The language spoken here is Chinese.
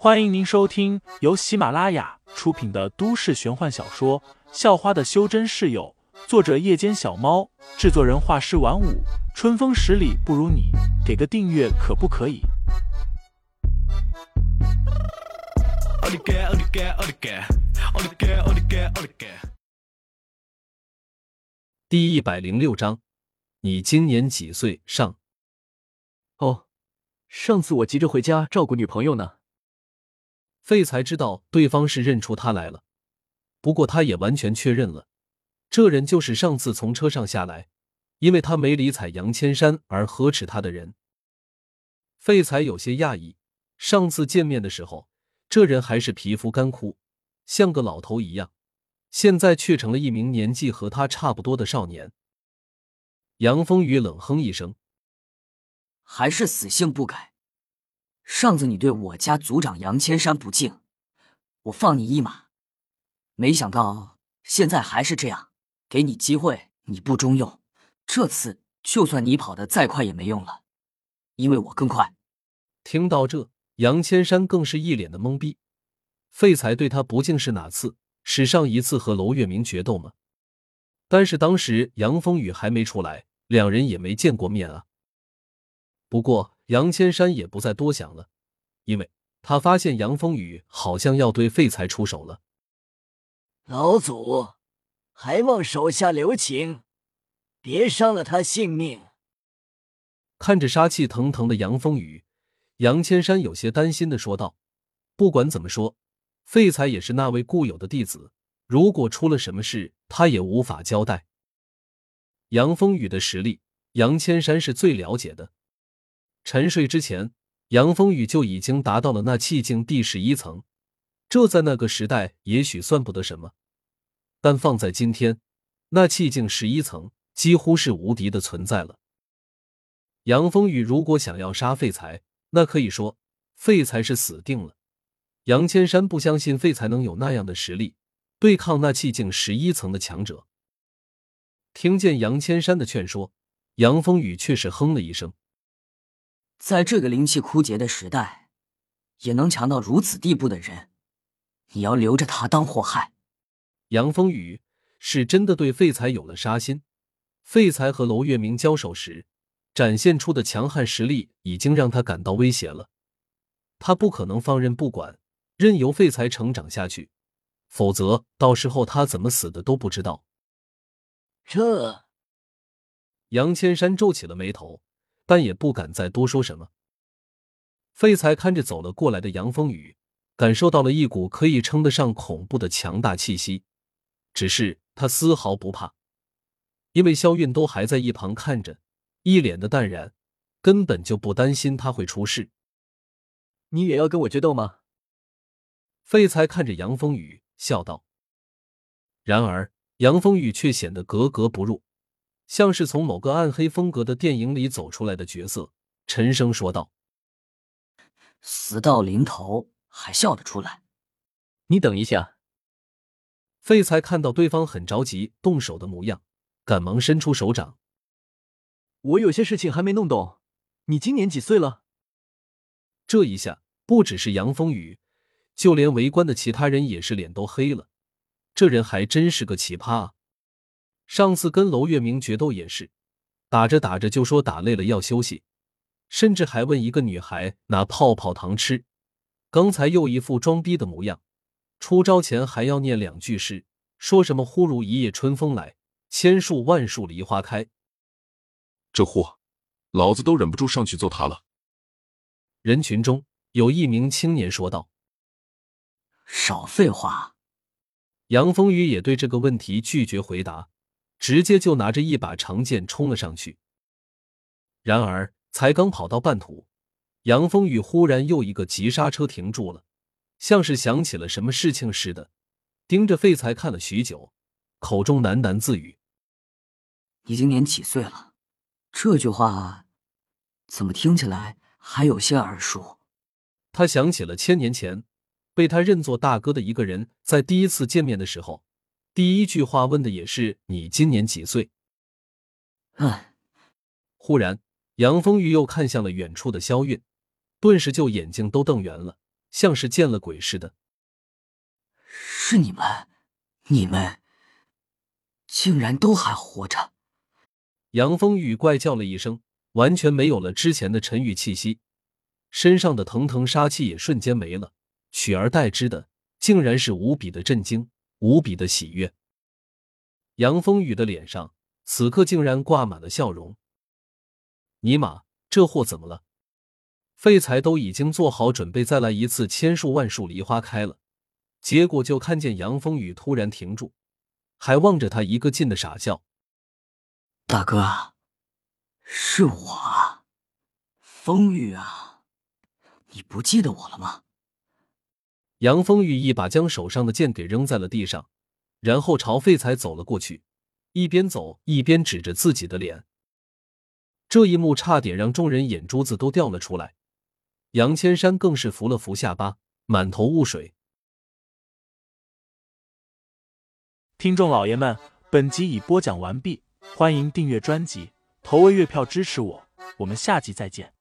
欢迎您收听由喜马拉雅出品的都市玄幻小说《校花的修真室友》，作者：夜间小猫，制作人：画师晚舞，春风十里不如你，给个订阅可不可以？第一百零六章，你今年几岁？上。哦，上次我急着回家照顾女朋友呢。废材知道对方是认出他来了，不过他也完全确认了，这人就是上次从车上下来，因为他没理睬杨千山而呵斥他的人。废材有些讶异，上次见面的时候，这人还是皮肤干枯，像个老头一样，现在却成了一名年纪和他差不多的少年。杨风雨冷哼一声：“还是死性不改。”上次你对我家族长杨千山不敬，我放你一马。没想到现在还是这样，给你机会你不中用。这次就算你跑得再快也没用了，因为我更快。听到这，杨千山更是一脸的懵逼。废材对他不敬是哪次？史上一次和娄月明决斗吗？但是当时杨风雨还没出来，两人也没见过面啊。不过。杨千山也不再多想了，因为他发现杨风雨好像要对废材出手了。老祖，还望手下留情，别伤了他性命。看着杀气腾腾的杨风雨，杨千山有些担心的说道：“不管怎么说，废材也是那位固有的弟子，如果出了什么事，他也无法交代。”杨风雨的实力，杨千山是最了解的。沉睡之前，杨风雨就已经达到了那气境第十一层，这在那个时代也许算不得什么，但放在今天，那气境十一层几乎是无敌的存在了。杨风雨如果想要杀废材，那可以说废材是死定了。杨千山不相信废材能有那样的实力对抗那气境十一层的强者。听见杨千山的劝说，杨风雨却是哼了一声。在这个灵气枯竭的时代，也能强到如此地步的人，你要留着他当祸害？杨风雨是真的对废材有了杀心。废材和娄月明交手时展现出的强悍实力，已经让他感到威胁了。他不可能放任不管，任由废材成长下去，否则到时候他怎么死的都不知道。这，杨千山皱起了眉头。但也不敢再多说什么。废材看着走了过来的杨风雨，感受到了一股可以称得上恐怖的强大气息，只是他丝毫不怕，因为肖韵都还在一旁看着，一脸的淡然，根本就不担心他会出事。你也要跟我决斗吗？废材看着杨风雨笑道。然而杨风雨却显得格格不入。像是从某个暗黑风格的电影里走出来的角色，沉声说道：“死到临头还笑得出来？你等一下。”废材看到对方很着急动手的模样，赶忙伸出手掌：“我有些事情还没弄懂，你今年几岁了？”这一下，不只是杨风雨，就连围观的其他人也是脸都黑了。这人还真是个奇葩啊！上次跟娄月明决斗也是，打着打着就说打累了要休息，甚至还问一个女孩拿泡泡糖吃。刚才又一副装逼的模样，出招前还要念两句诗，说什么“忽如一夜春风来，千树万树梨花开”。这货，老子都忍不住上去揍他了。人群中有一名青年说道：“少废话。”杨风雨也对这个问题拒绝回答。直接就拿着一把长剑冲了上去。然而，才刚跑到半途，杨风雨忽然又一个急刹车停住了，像是想起了什么事情似的，盯着废材看了许久，口中喃喃自语：“你今年几岁了？”这句话怎么听起来还有些耳熟？他想起了千年前被他认作大哥的一个人，在第一次见面的时候。第一句话问的也是你今年几岁？唉，忽然，杨风雨又看向了远处的萧韵，顿时就眼睛都瞪圆了，像是见了鬼似的。是你们，你们竟然都还活着！杨风雨怪叫了一声，完全没有了之前的沉郁气息，身上的腾腾杀气也瞬间没了，取而代之的竟然是无比的震惊，无比的喜悦。杨风雨的脸上此刻竟然挂满了笑容。尼玛，这货怎么了？废材都已经做好准备再来一次千树万树梨花开了，结果就看见杨风雨突然停住，还望着他一个劲的傻笑。大哥，是我啊，风雨啊，你不记得我了吗？杨风雨一把将手上的剑给扔在了地上，然后朝废材走了过去，一边走一边指着自己的脸。这一幕差点让众人眼珠子都掉了出来，杨千山更是扶了扶下巴，满头雾水。听众老爷们，本集已播讲完毕，欢迎订阅专辑，投喂月票支持我，我们下集再见。